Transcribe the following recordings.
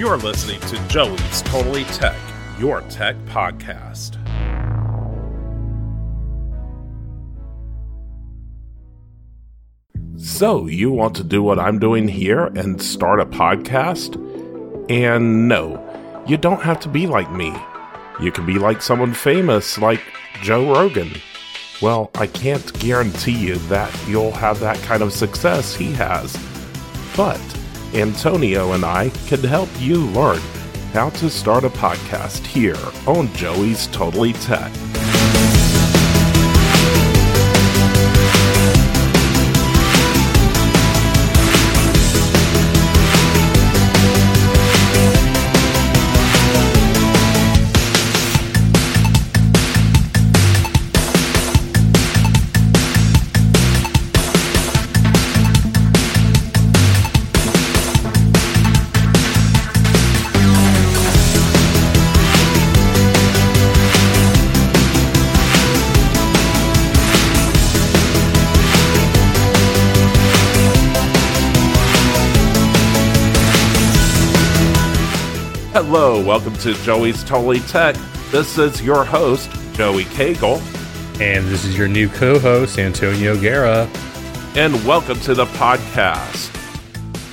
You're listening to Joey's Totally Tech, your tech podcast. So, you want to do what I'm doing here and start a podcast? And no, you don't have to be like me. You can be like someone famous, like Joe Rogan. Well, I can't guarantee you that you'll have that kind of success he has. But Antonio and I can help you learn how to start a podcast here on Joey's Totally Tech. Hello, welcome to Joey's Totally Tech. This is your host, Joey Cagle. And this is your new co host, Antonio Guerra. And welcome to the podcast.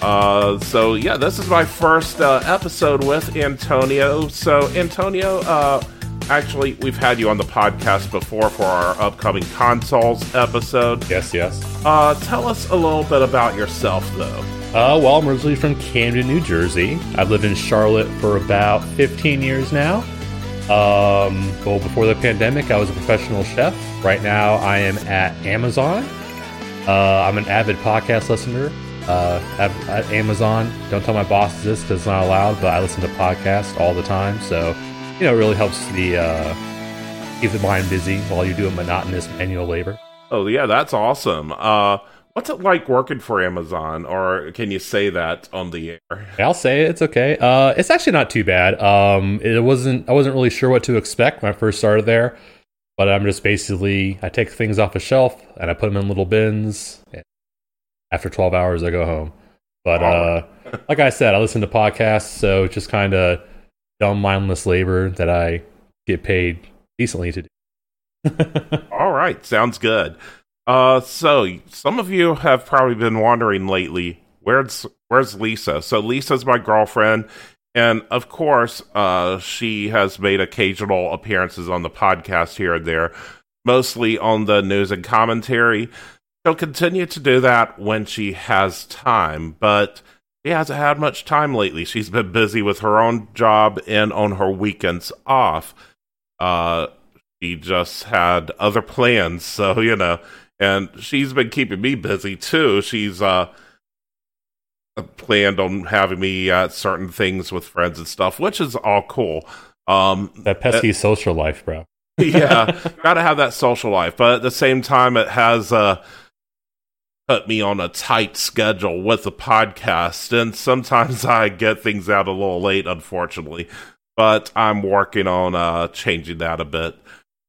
Uh, so, yeah, this is my first uh, episode with Antonio. So, Antonio, uh, actually, we've had you on the podcast before for our upcoming consoles episode. Yes, yes. Uh, tell us a little bit about yourself, though. Uh, well, I'm originally from Camden, New Jersey. I've lived in Charlotte for about 15 years now. Um, well, before the pandemic, I was a professional chef. Right now, I am at Amazon. Uh, I'm an avid podcast listener uh, at, at Amazon. Don't tell my bosses this because it's not allowed, but I listen to podcasts all the time. So, you know, it really helps the uh, keep the mind busy while you're doing monotonous manual labor. Oh, yeah, that's awesome. Uh, What's it like working for Amazon, or can you say that on the air? I'll say it. It's okay. Uh, it's actually not too bad. Um, it wasn't. I wasn't really sure what to expect when I first started there, but I'm just basically I take things off a shelf and I put them in little bins. After 12 hours, I go home. But uh, like I said, I listen to podcasts, so it's just kind of dumb, mindless labor that I get paid decently to do. All right, sounds good. Uh, so some of you have probably been wondering lately, where's where's Lisa? So Lisa's my girlfriend, and of course, uh, she has made occasional appearances on the podcast here and there, mostly on the news and commentary. She'll continue to do that when she has time, but she hasn't had much time lately. She's been busy with her own job and on her weekends off. Uh, she just had other plans, so you know and she's been keeping me busy too. She's uh planned on having me at certain things with friends and stuff, which is all cool. Um that pesky uh, social life, bro. yeah, gotta have that social life, but at the same time, it has uh put me on a tight schedule with the podcast, and sometimes I get things out a little late, unfortunately. But I'm working on uh changing that a bit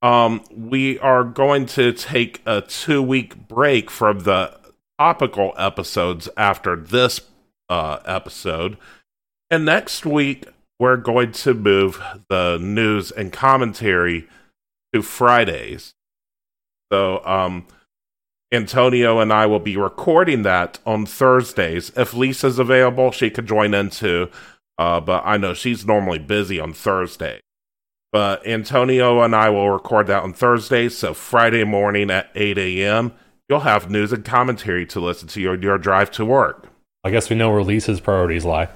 um, we are going to take a two week break from the topical episodes after this uh, episode. And next week, we're going to move the news and commentary to Fridays. So, um, Antonio and I will be recording that on Thursdays. If Lisa's available, she could join in too. Uh, but I know she's normally busy on Thursday. But Antonio and I will record that on Thursday, so Friday morning at 8 a.m., you'll have news and commentary to listen to your, your drive to work. I guess we know where Lisa's priorities lie.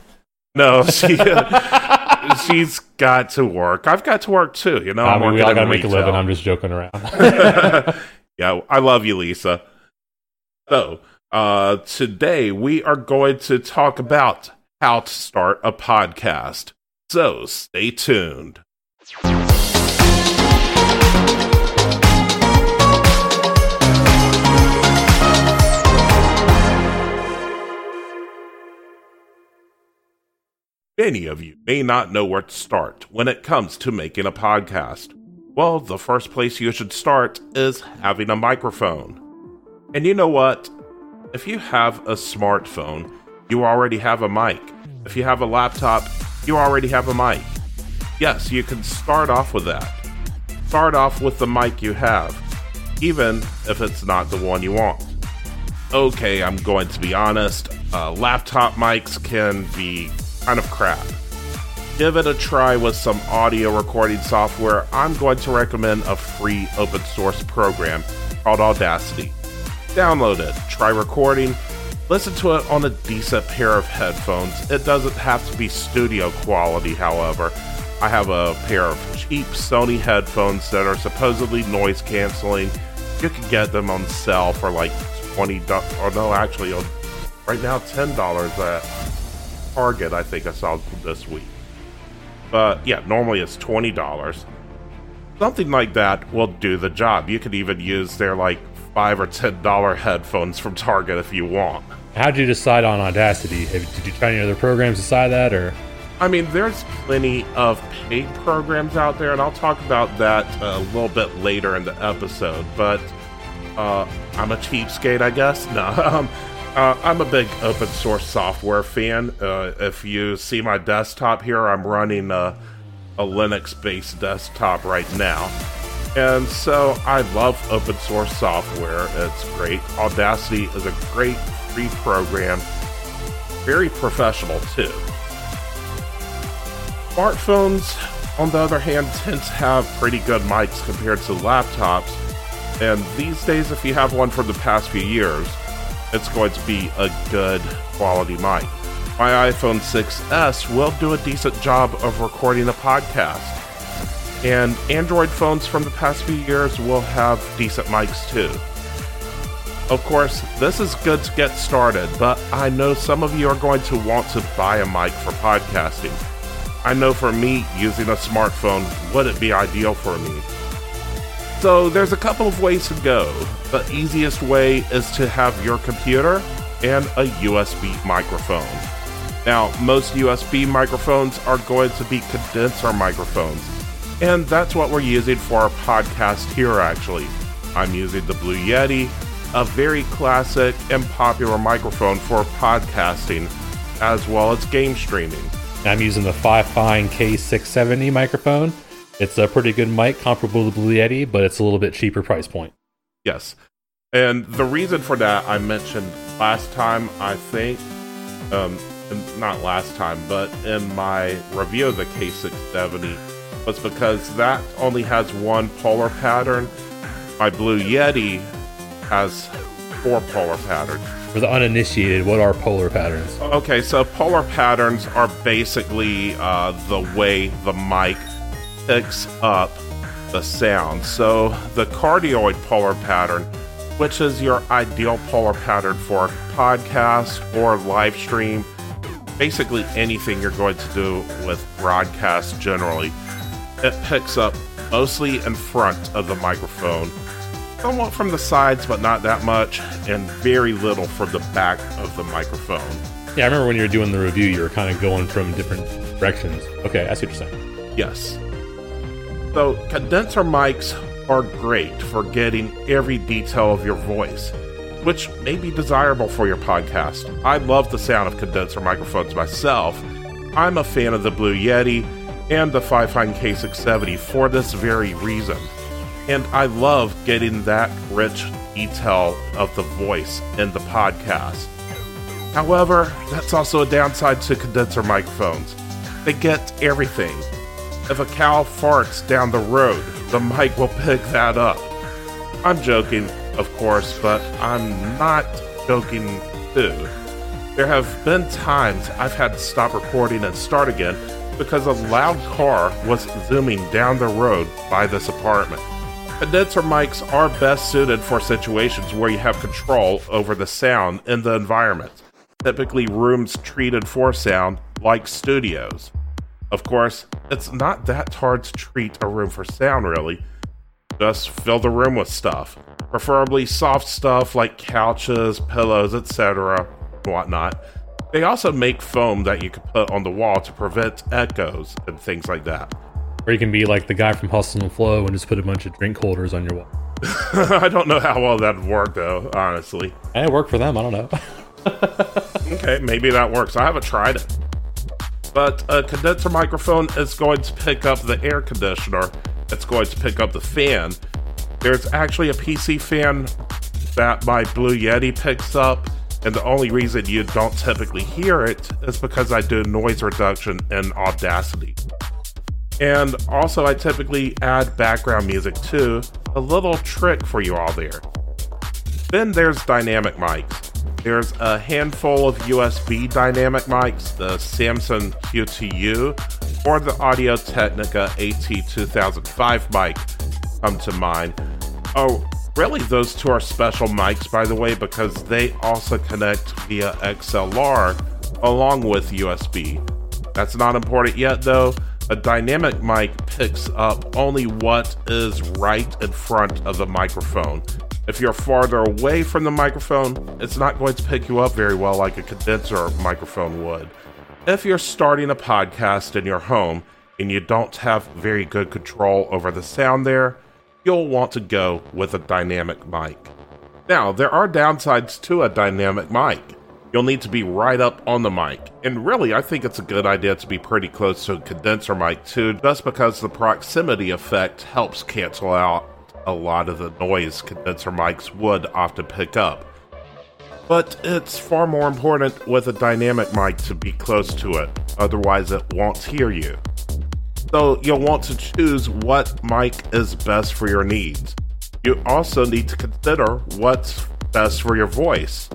No, she, she's got to work. I've got to work too. You know, I mean, we all got to make a living. I'm just joking around. yeah, I love you, Lisa. So, uh, today we are going to talk about how to start a podcast. So, stay tuned. Many of you may not know where to start when it comes to making a podcast. Well, the first place you should start is having a microphone. And you know what? If you have a smartphone, you already have a mic. If you have a laptop, you already have a mic. Yes, you can start off with that. Start off with the mic you have, even if it's not the one you want. Okay, I'm going to be honest, uh, laptop mics can be kind of crap. Give it a try with some audio recording software. I'm going to recommend a free open source program called Audacity. Download it, try recording, listen to it on a decent pair of headphones. It doesn't have to be studio quality, however. I have a pair of cheap Sony headphones that are supposedly noise canceling. You can get them on sale for like twenty dollars, or oh, no, actually, right now ten dollars at Target. I think I saw this week. But yeah, normally it's twenty dollars. Something like that will do the job. You could even use their like five or ten dollar headphones from Target if you want. How'd you decide on Audacity? Did you try any other programs beside that, or? I mean, there's plenty of paid programs out there, and I'll talk about that a little bit later in the episode. But uh, I'm a cheapskate, I guess. No, um, uh, I'm a big open source software fan. Uh, if you see my desktop here, I'm running a, a Linux based desktop right now. And so I love open source software. It's great. Audacity is a great free program, very professional too. Smartphones, on the other hand, tend to have pretty good mics compared to laptops. And these days, if you have one from the past few years, it's going to be a good quality mic. My iPhone 6S will do a decent job of recording a podcast. And Android phones from the past few years will have decent mics too. Of course, this is good to get started, but I know some of you are going to want to buy a mic for podcasting. I know for me, using a smartphone wouldn't be ideal for me. So there's a couple of ways to go. The easiest way is to have your computer and a USB microphone. Now, most USB microphones are going to be condenser microphones, and that's what we're using for our podcast here actually. I'm using the Blue Yeti, a very classic and popular microphone for podcasting as well as game streaming. I'm using the Fifine K670 microphone. It's a pretty good mic, comparable to the Blue Yeti, but it's a little bit cheaper price point. Yes. And the reason for that I mentioned last time, I think, um, not last time, but in my review of the K670, was because that only has one polar pattern. My Blue Yeti has four polar patterns. For the uninitiated, what are polar patterns? Okay, so polar patterns are basically uh, the way the mic picks up the sound. So the cardioid polar pattern, which is your ideal polar pattern for a podcast or live stream, basically anything you're going to do with broadcast generally, it picks up mostly in front of the microphone somewhat from the sides, but not that much, and very little from the back of the microphone. Yeah, I remember when you were doing the review, you were kind of going from different directions. Okay, I see what you're saying. Yes. So, condenser mics are great for getting every detail of your voice, which may be desirable for your podcast. I love the sound of condenser microphones myself. I'm a fan of the Blue Yeti and the Fifine K670 for this very reason. And I love getting that rich detail of the voice in the podcast. However, that's also a downside to condenser microphones. They get everything. If a cow farts down the road, the mic will pick that up. I'm joking, of course, but I'm not joking too. There have been times I've had to stop recording and start again because a loud car was zooming down the road by this apartment. Condenser mics are best suited for situations where you have control over the sound in the environment, typically rooms treated for sound, like studios. Of course, it's not that hard to treat a room for sound, really. Just fill the room with stuff, preferably soft stuff like couches, pillows, etc., whatnot. They also make foam that you can put on the wall to prevent echoes and things like that. Or you can be like the guy from Hustle and Flow and just put a bunch of drink holders on your wall. I don't know how well that'd work though, honestly. And it worked for them. I don't know. okay, maybe that works. I haven't tried it. But a condenser microphone is going to pick up the air conditioner, it's going to pick up the fan. There's actually a PC fan that my Blue Yeti picks up, and the only reason you don't typically hear it is because I do noise reduction in Audacity. And also, I typically add background music too. A little trick for you all there. Then there's dynamic mics. There's a handful of USB dynamic mics, the Samson Q2U or the Audio Technica AT2005 mic come to mind. Oh, really, those two are special mics, by the way, because they also connect via XLR along with USB. That's not important yet, though. A dynamic mic picks up only what is right in front of the microphone. If you're farther away from the microphone, it's not going to pick you up very well like a condenser microphone would. If you're starting a podcast in your home and you don't have very good control over the sound there, you'll want to go with a dynamic mic. Now, there are downsides to a dynamic mic. You'll need to be right up on the mic. And really, I think it's a good idea to be pretty close to a condenser mic too, just because the proximity effect helps cancel out a lot of the noise condenser mics would often pick up. But it's far more important with a dynamic mic to be close to it, otherwise, it won't hear you. So, you'll want to choose what mic is best for your needs. You also need to consider what's best for your voice.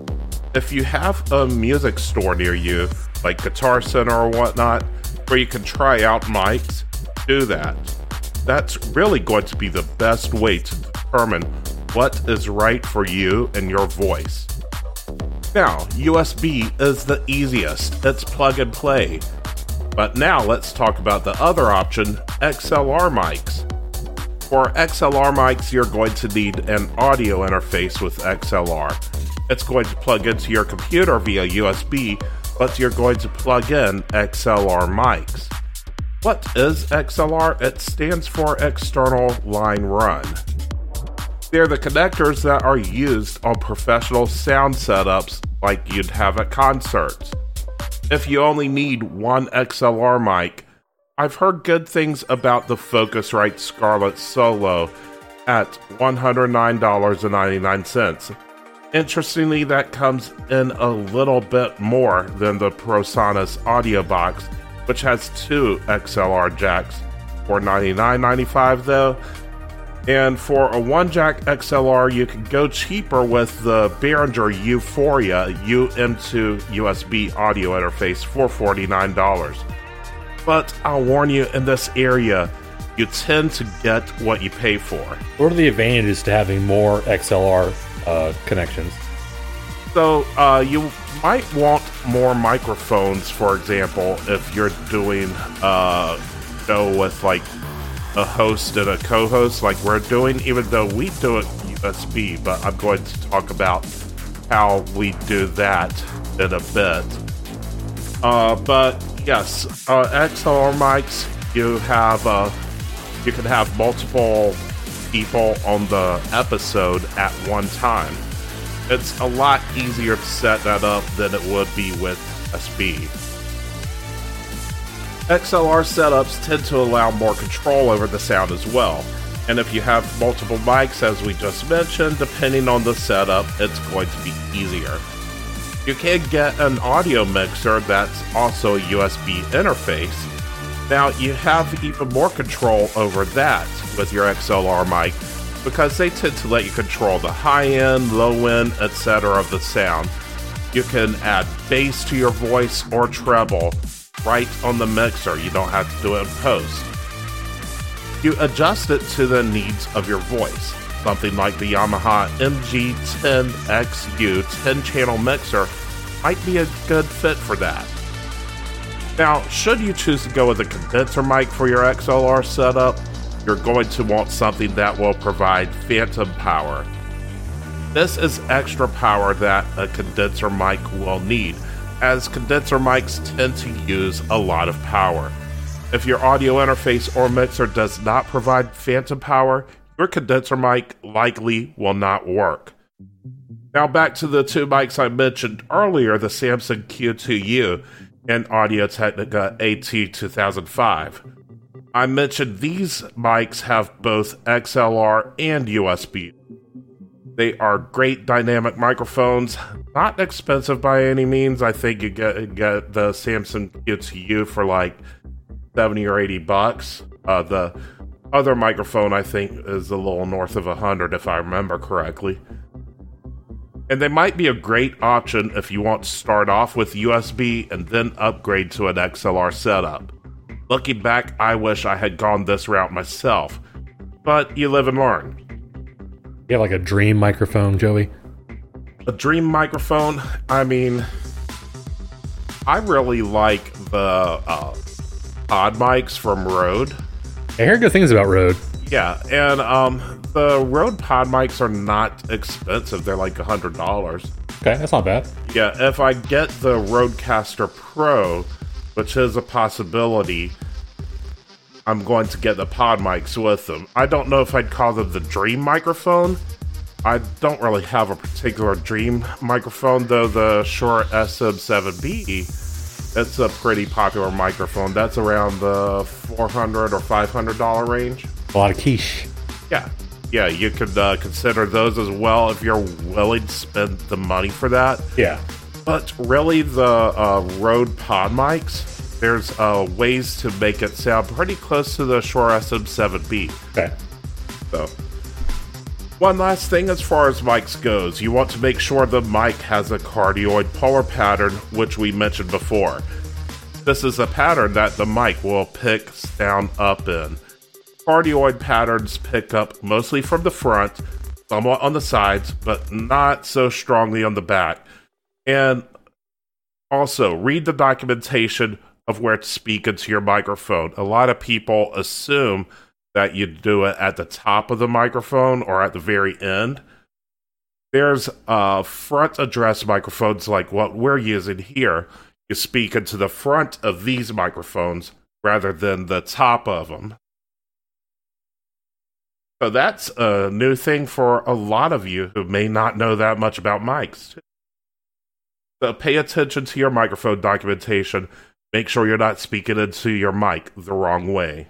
If you have a music store near you, like Guitar Center or whatnot, where you can try out mics, do that that's really going to be the best way to determine what is right for you and your voice. Now, USB is the easiest, it's plug and play. But now let's talk about the other option XLR mics. For XLR mics, you're going to need an audio interface with XLR. It's going to plug into your computer via USB, but you're going to plug in XLR mics. What is XLR? It stands for External Line Run. They're the connectors that are used on professional sound setups like you'd have at concerts. If you only need one XLR mic, I've heard good things about the Focusrite Scarlett Solo at $109.99. Interestingly, that comes in a little bit more than the PreSonus audio box which has two XLR jacks for $99.95 though. And for a one jack XLR, you can go cheaper with the Behringer U-Phoria UM2 USB audio interface for $49. But I'll warn you, in this area, you tend to get what you pay for. What are the advantages to having more XLR uh, connections? So uh, you might want more microphones, for example, if you're doing uh, go with like a host and a co-host, like we're doing. Even though we do it USB, but I'm going to talk about how we do that in a bit. Uh, but yes, uh, XLR mics. You have uh, you can have multiple people on the episode at one time it's a lot easier to set that up than it would be with USB. XLR setups tend to allow more control over the sound as well. And if you have multiple mics, as we just mentioned, depending on the setup, it's going to be easier. You can get an audio mixer that's also a USB interface. Now, you have even more control over that with your XLR mic because they tend to let you control the high end, low end, etc. of the sound. You can add bass to your voice or treble right on the mixer. You don't have to do it in post. You adjust it to the needs of your voice. Something like the Yamaha MG10XU 10 channel mixer might be a good fit for that. Now, should you choose to go with a condenser mic for your XLR setup, you're going to want something that will provide phantom power. This is extra power that a condenser mic will need, as condenser mics tend to use a lot of power. If your audio interface or mixer does not provide phantom power, your condenser mic likely will not work. Now, back to the two mics I mentioned earlier the Samson Q2U. and Audio Technica AT 2005. I mentioned these mics have both XLR and USB. They are great dynamic microphones, not expensive by any means. I think you get get the Samson Q2U for like 70 or 80 bucks. Uh, the other microphone I think is a little north of 100 if I remember correctly. And they might be a great option if you want to start off with USB and then upgrade to an XLR setup. Looking back, I wish I had gone this route myself, but you live and learn. You have like a dream microphone, Joey? A dream microphone? I mean, I really like the uh, pod mics from Rode. I hear good things about Rode. Yeah, and um, the Rode pod mics are not expensive. They're like a hundred dollars. Okay, that's not bad. Yeah, if I get the Rodecaster Pro, which is a possibility, I'm going to get the pod mics with them. I don't know if I'd call them the Dream microphone. I don't really have a particular Dream microphone, though the Shure SM7B it's a pretty popular microphone. That's around the 400 or 500 dollar range. A lot of quiche. Yeah, yeah. You could uh, consider those as well if you're willing to spend the money for that. Yeah. But really, the uh, Rode Pod mics, there's uh, ways to make it sound pretty close to the Shure SM7B. Okay. So, one last thing as far as mics goes, you want to make sure the mic has a cardioid polar pattern, which we mentioned before. This is a pattern that the mic will pick down up in. Cardioid patterns pick up mostly from the front, somewhat on the sides, but not so strongly on the back. And also, read the documentation of where to speak into your microphone. A lot of people assume that you do it at the top of the microphone or at the very end. There's uh, front address microphones like what we're using here. You speak into the front of these microphones rather than the top of them. So that's a new thing for a lot of you who may not know that much about mics. So pay attention to your microphone documentation. Make sure you're not speaking into your mic the wrong way.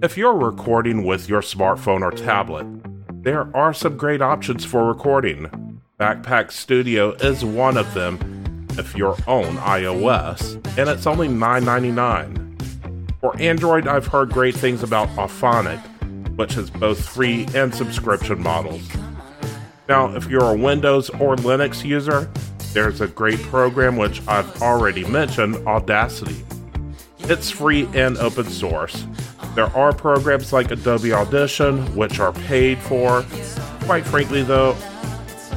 If you're recording with your smartphone or tablet, there are some great options for recording. Backpack Studio is one of them if you're on iOS, and it's only $9.99. For Android, I've heard great things about Auphonic, which has both free and subscription models. Now, if you're a Windows or Linux user, there's a great program which I've already mentioned, Audacity. It's free and open source. There are programs like Adobe Audition, which are paid for. Quite frankly, though,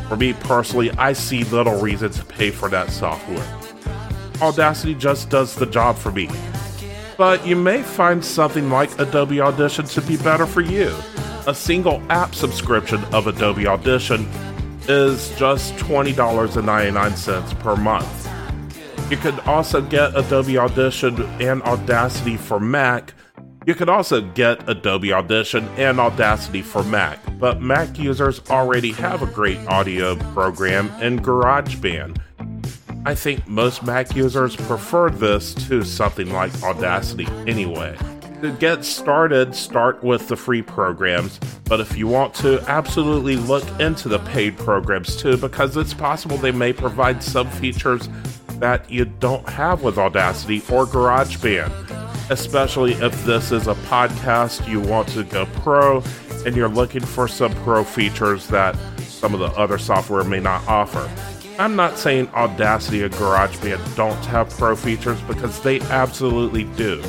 for me personally, I see little reason to pay for that software. Audacity just does the job for me. But you may find something like Adobe Audition to be better for you. A single app subscription of Adobe Audition is just $20.99 per month. You could also get Adobe Audition and Audacity for Mac. You could also get Adobe Audition and Audacity for Mac, but Mac users already have a great audio program in GarageBand. I think most Mac users prefer this to something like Audacity anyway. To get started, start with the free programs, but if you want to, absolutely look into the paid programs too, because it's possible they may provide some features that you don't have with Audacity or GarageBand. Especially if this is a podcast, you want to go pro and you're looking for some pro features that some of the other software may not offer. I'm not saying Audacity or GarageBand don't have pro features because they absolutely do.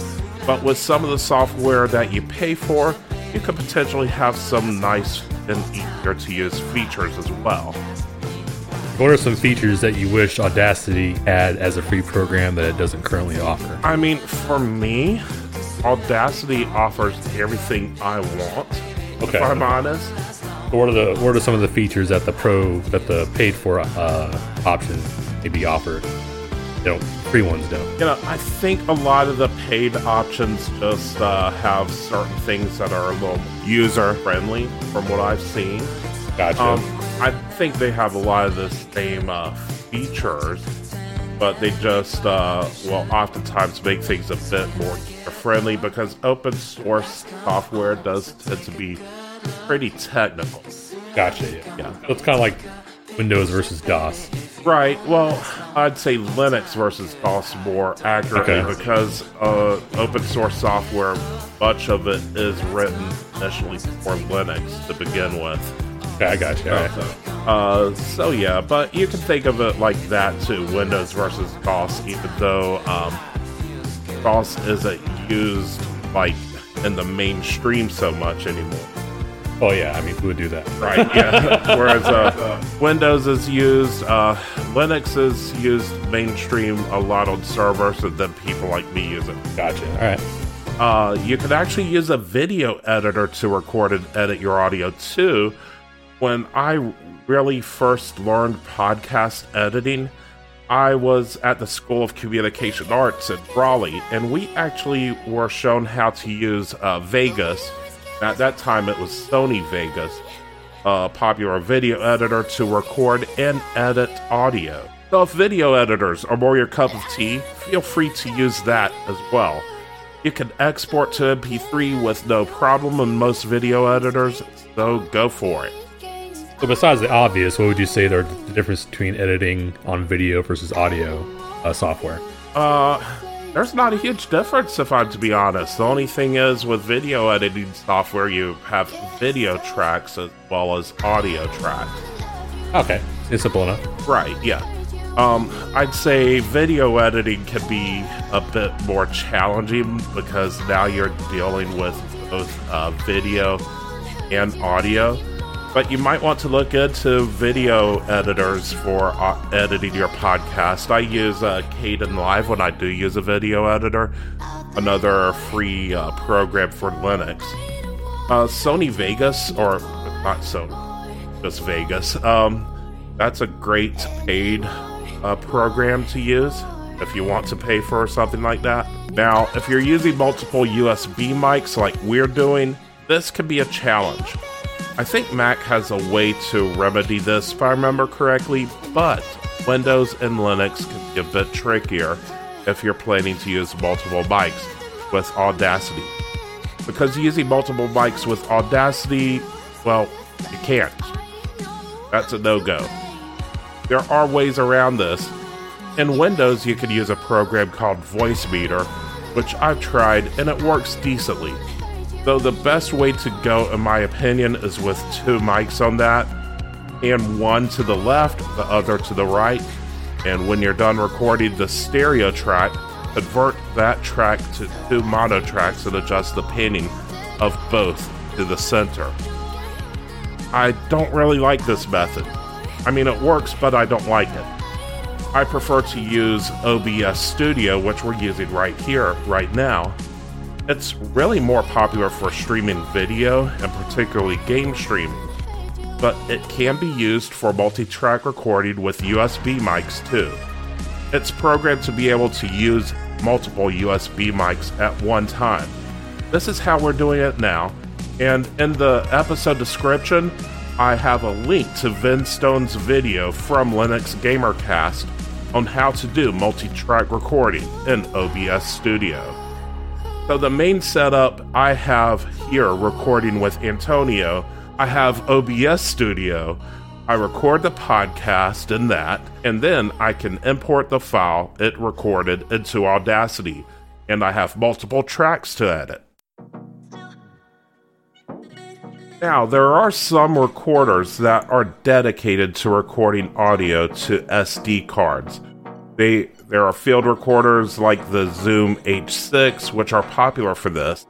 But with some of the software that you pay for, you could potentially have some nice and easier to use features as well. What are some features that you wish Audacity had as a free program that it doesn't currently offer? I mean, for me, Audacity offers everything I want. Okay. If I'm honest. What are the what are some of the features that the pro that the paid for uh, option maybe offer? They don't free ones don't. You know, I think a lot of the paid options just uh, have certain things that are a little user friendly from what I've seen. Gotcha. Um, I think they have a lot of the same uh, features, but they just, uh, well, oftentimes make things a bit more friendly because open source software does tend to be pretty technical. gotcha. Yeah. Yeah. So it's kind of like Windows versus DOS. Right. Well, I'd say Linux versus DOS more accurately Okay. because uh, open source software, much of it is written initially for Linux to begin with. Okay, I got you. All right. Uh, so yeah, but you can think of it like that too, Windows versus DOS, even though um, DOS isn't used like in the mainstream so much anymore. Oh yeah, I mean, who would do that? Right. Yeah. Whereas uh, Windows is used, uh, Linux is used mainstream a lot on servers, and then people like me use it. Gotcha. All right. Uh, you can actually use a video editor to record and edit your audio too. When I really first learned podcast editing, I was at the School of Communication Arts in Raleigh, and we actually were shown how to use uh, Vegas. At that time, it was Sony Vegas, a popular video editor to record and edit audio. So, if video editors are more your cup of tea, feel free to use that as well. You can export to MP3 with no problem in most video editors, so go for it. So besides the obvious, what would you say are the difference between editing on video versus audio uh, software? Uh, there's not a huge difference if I'm to be honest. The only thing is with video editing software, you have video tracks as well as audio tracks. Okay, it's simple enough. Right, yeah. Um, I'd say video editing can be a bit more challenging because now you're dealing with both uh, video and audio. But you might want to look into video editors for uh, editing your podcast. I use uh, Kdenlive when I do use a video editor, another free uh, program for Linux. Uh, Sony Vegas, or not Sony, just Vegas. Um, that's a great paid uh, program to use if you want to pay for something like that. Now, if you're using multiple USB mics like we're doing, this could be a challenge. I think Mac has a way to remedy this if I remember correctly, but Windows and Linux can be a bit trickier if you're planning to use multiple mics with Audacity. Because using multiple mics with Audacity, well, you can't. That's a no go. There are ways around this. In Windows, you can use a program called Voicemeeter, which I've tried and it works decently. Though the best way to go, in my opinion, is with two mics on that, and one to the left, the other to the right. And when you're done recording the stereo track, convert that track to two mono tracks and adjust the panning of both to the center. I don't really like this method. I mean, it works, but I don't like it. I prefer to use OBS Studio, which we're using right here, right now. It's really more popular for streaming video and particularly game streaming, but it can be used for multi track recording with USB mics too. It's programmed to be able to use multiple USB mics at one time. This is how we're doing it now, and in the episode description, I have a link to Venn Stone's video from Linux Gamercast on how to do multi track recording in OBS Studio. So, the main setup I have here recording with Antonio, I have OBS Studio. I record the podcast in that, and then I can import the file it recorded into Audacity, and I have multiple tracks to edit. Now, there are some recorders that are dedicated to recording audio to SD cards. They there are field recorders like the Zoom H6 which are popular for this.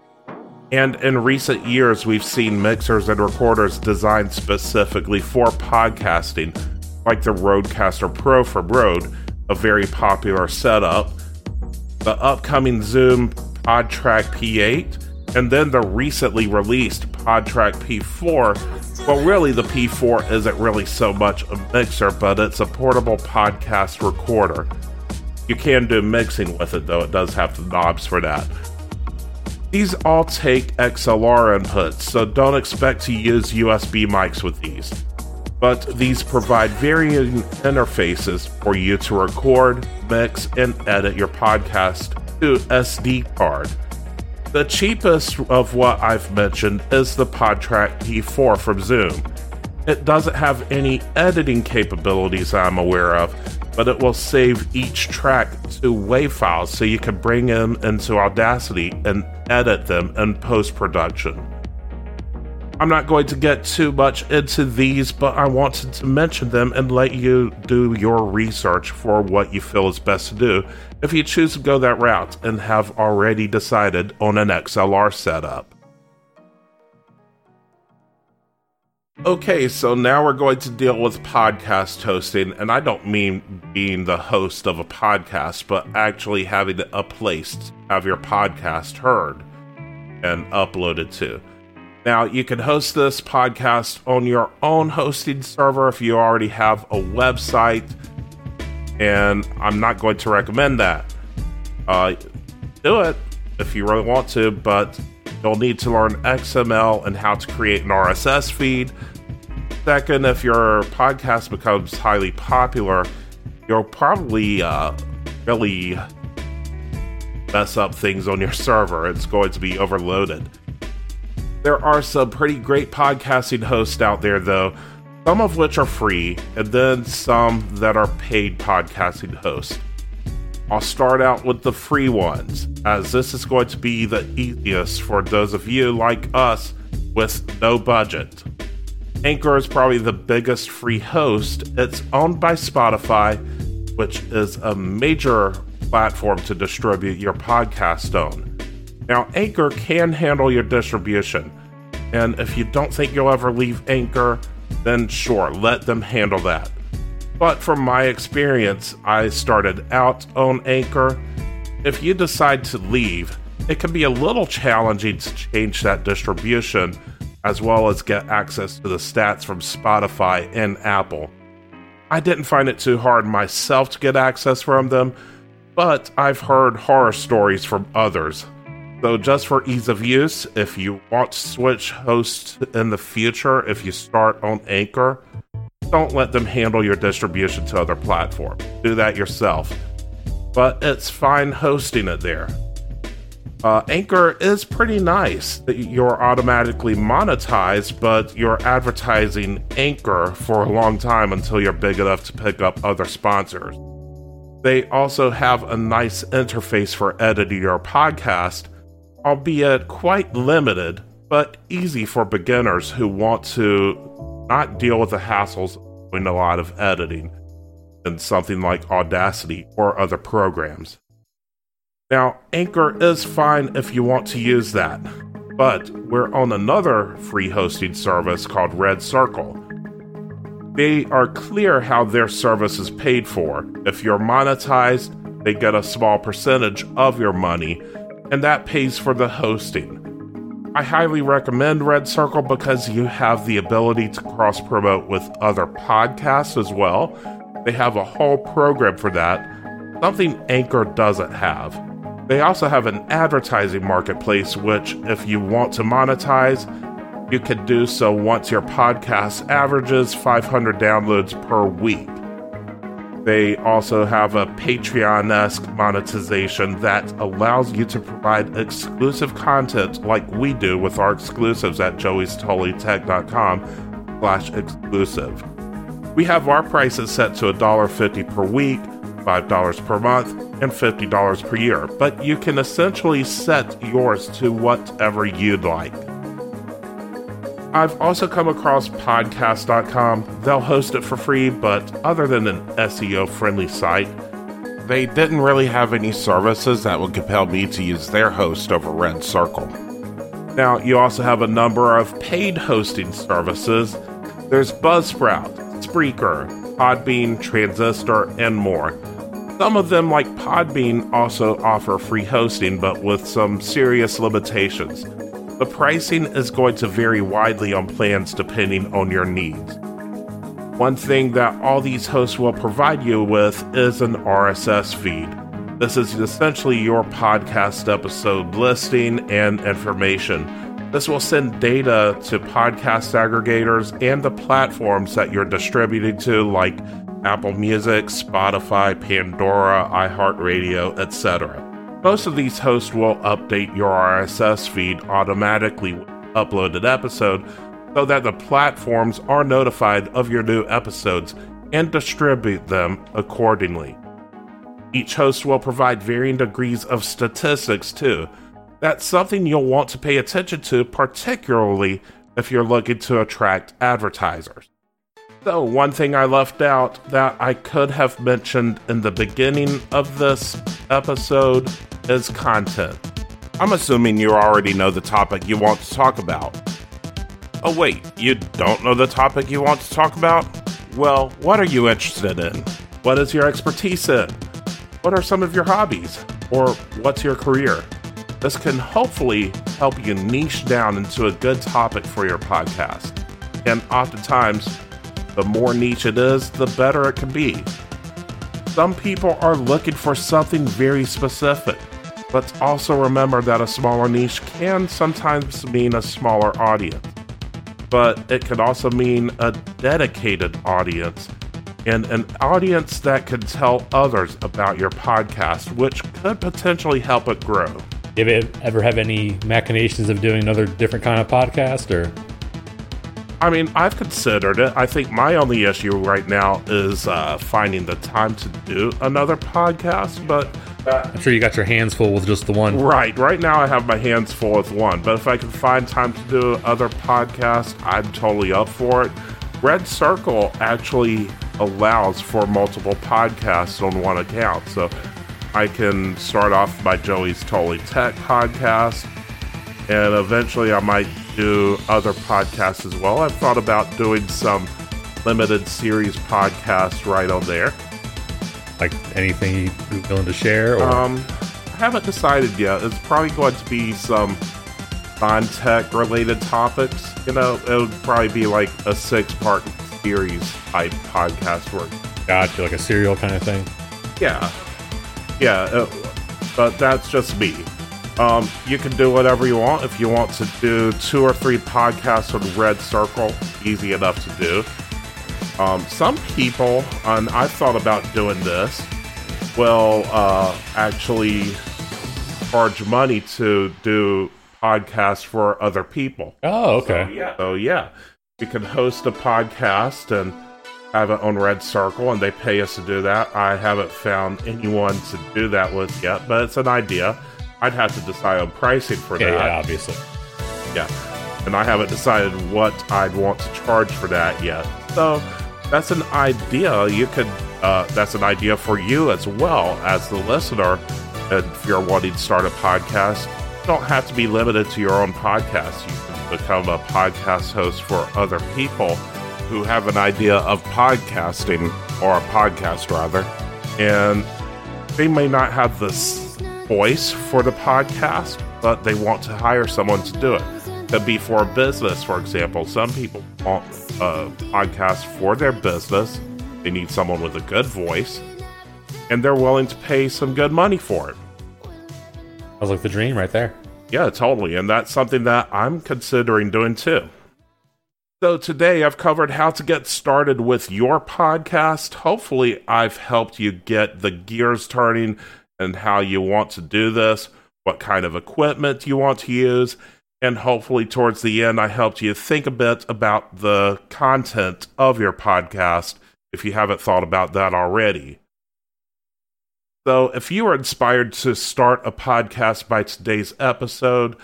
And in recent years we've seen mixers and recorders designed specifically for podcasting like the Rodecaster Pro from Rode, a very popular setup. The upcoming Zoom PodTrak P8 and then the recently released PodTrak P4. Well, really, the P4 isn't really so much a mixer, but it's a portable podcast recorder. You can do mixing with it, though, it does have the knobs for that. These all take XLR inputs, so don't expect to use USB mics with these. But these provide varying interfaces for you to record, mix, and edit your podcast to SD card. The cheapest of what I've mentioned is the PodTrak P4 from Zoom. It doesn't have any editing capabilities I'm aware of, but it will save each track to WAV files so you can bring them into Audacity and edit them in post production. I'm not going to get too much into these, but I wanted to mention them and let you do your research for what you feel is best to do if you choose to go that route and have already decided on an XLR setup. Okay, so now we're going to deal with podcast hosting, and I don't mean being the host of a podcast, but actually having a place to have your podcast heard and uploaded to. Now, you can host this podcast on your own hosting server if you already have a website, and I'm not going to recommend that. Uh, do it if you really want to, but you'll need to learn XML and how to create an RSS feed. Second, if your podcast becomes highly popular, you'll probably uh, really mess up things on your server. It's going to be overloaded. There are some pretty great podcasting hosts out there, though, some of which are free, and then some that are paid podcasting hosts. I'll start out with the free ones, as this is going to be the easiest for those of you like us with no budget. Anchor is probably the biggest free host. It's owned by Spotify, which is a major platform to distribute your podcast on. Now, Anchor can handle your distribution. And if you don't think you'll ever leave Anchor, then sure, let them handle that. But from my experience, I started out on Anchor. If you decide to leave, it can be a little challenging to change that distribution as well as get access to the stats from Spotify and Apple. I didn't find it too hard myself to get access from them, but I've heard horror stories from others. So, just for ease of use, if you want to switch hosts in the future, if you start on Anchor, don't let them handle your distribution to other platforms. Do that yourself. But it's fine hosting it there. Uh, Anchor is pretty nice. You're automatically monetized, but you're advertising Anchor for a long time until you're big enough to pick up other sponsors. They also have a nice interface for editing your podcast, albeit quite limited, but easy for beginners who want to not deal with the hassles of doing a lot of editing. in something like Audacity or other programs. Now, Anchor is fine if you want to use that, but we're on another free hosting service called Red Circle. They are clear how their service is paid for. If you're monetized, they get a small percentage of your money, and that pays for the hosting. I highly recommend Red Circle because you have the ability to cross promote with other podcasts as well. They have a whole program for that, something Anchor doesn't have. They also have an advertising marketplace, which, if you want to monetize, you can do so once your podcast averages 500 downloads per week. They also have a Patreon esque monetization that allows you to provide exclusive content like we do with our exclusives at joeystotallytech.com slash exclusive. We have our prices set to $1.50 per week, $5 per month, and $50 per year, but you can essentially set yours to whatever you'd like. I've also come across podcast.com. They'll host it for free, but other than an SEO friendly site, they didn't really have any services that would compel me to use their host over Red Circle. Now, you also have a number of paid hosting services. There's Buzzsprout, Spreaker, Podbean, Transistor, and more. Some of them, like Podbean, also offer free hosting, but with some serious limitations. The pricing is going to vary widely on plans depending on your needs. One thing that all these hosts will provide you with is an RSS feed. This is essentially your podcast episode listing and information. This will send data to podcast aggregators and the platforms that you're distributing to, like Apple Music, Spotify, Pandora, iHeartRadio, etc. Most of these hosts will update your RSS feed automatically uploaded episode so that the platforms are notified of your new episodes and distribute them accordingly. Each host will provide varying degrees of statistics too. That's something you'll want to pay attention to, particularly if you're looking to attract advertisers. So, one thing I left out that I could have mentioned in the beginning of this episode is content. I'm assuming you already know the topic you want to talk about. Oh, wait, you don't know the topic you want to talk about? Well, what are you interested in? What is your expertise in? What are some of your hobbies? Or what's your career? This can hopefully help you niche down into a good topic for your podcast. And oftentimes, the more niche it is, the better it can be. Some people are looking for something very specific. Let's also remember that a smaller niche can sometimes mean a smaller audience, but it could also mean a dedicated audience and an audience that can tell others about your podcast, which could potentially help it grow. Did you ever have any machinations of doing another different kind of podcast or? I mean, I've considered it. I think my only issue right now is uh, finding the time to do another podcast, but. I'm sure you got your hands full with just the one. Right. Right now, I have my hands full with one, but if I can find time to do other podcasts, I'm totally up for it. Red Circle actually allows for multiple podcasts on one account. So I can start off my Joey's Totally Tech podcast, and eventually I might do other podcasts as well. I've thought about doing some limited series podcasts right on there. Like anything you're willing to share? Or? Um, I haven't decided yet. It's probably going to be some non-tech related topics. You know, it would probably be like a six-part series type podcast work. Gotcha, like a serial kind of thing. Yeah, yeah, uh, but that's just me. Um, you can do whatever you want. If you want to do two or three podcasts on Red Circle, easy enough to do. Um, some people, and I've thought about doing this, will uh, actually charge money to do podcasts for other people. Oh, okay. So, yeah. So, yeah, you can host a podcast and have it on Red Circle, and they pay us to do that. I haven't found anyone to do that with yet, but it's an idea. I'd have to decide on pricing for yeah, that. Yeah, obviously. Yeah. And I haven't decided what I'd want to charge for that yet. So that's an idea. You could uh, that's an idea for you as well as the listener. And if you're wanting to start a podcast, you don't have to be limited to your own podcast. You can become a podcast host for other people who have an idea of podcasting or a podcast rather, and they may not have the voice for the podcast, but they want to hire someone to do it. Could be for a business, for example. Some people want a podcast for their business. They need someone with a good voice, and they're willing to pay some good money for it. Sounds like the dream right there. Yeah, totally. And that's something that I'm considering doing too. So, today I've covered how to get started with your podcast. Hopefully, I've helped you get the gears turning and how you want to do this, what kind of equipment you want to use, and hopefully, towards the end, I helped you think a bit about the content of your podcast if you haven't thought about that already. So, if you are inspired to start a podcast by today's episode,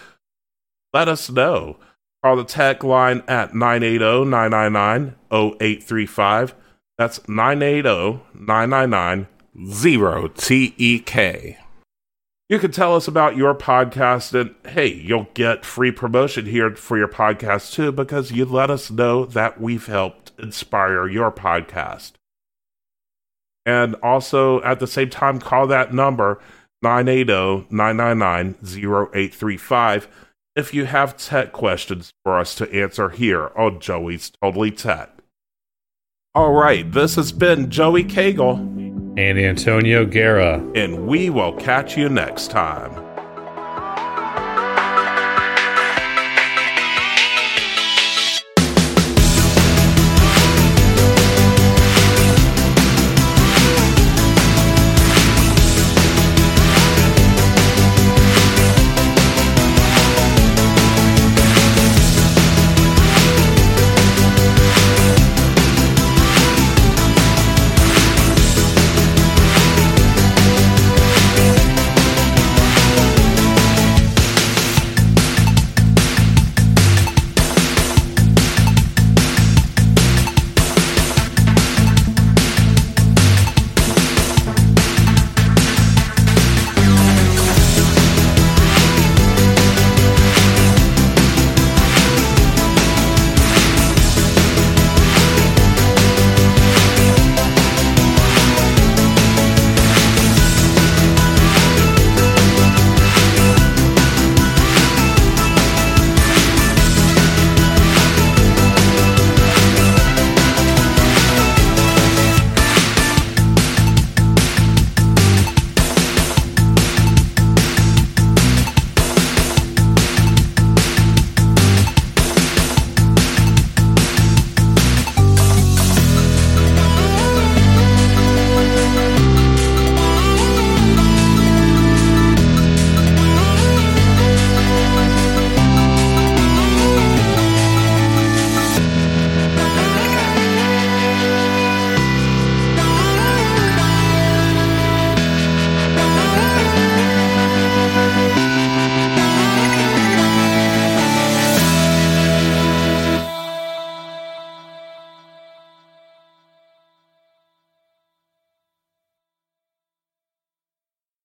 let us know. Call the tech line at 980 999 0835. That's 980 999 0TEK. You can tell us about your podcast, and hey, you'll get free promotion here for your podcast too because you let us know that we've helped inspire your podcast. And also, at the same time, call that number 980 999 0835 if you have tech questions for us to answer here on Joey's Totally Tech. All right, this has been Joey Cagle and Antonio Guerra, and we will catch you next time.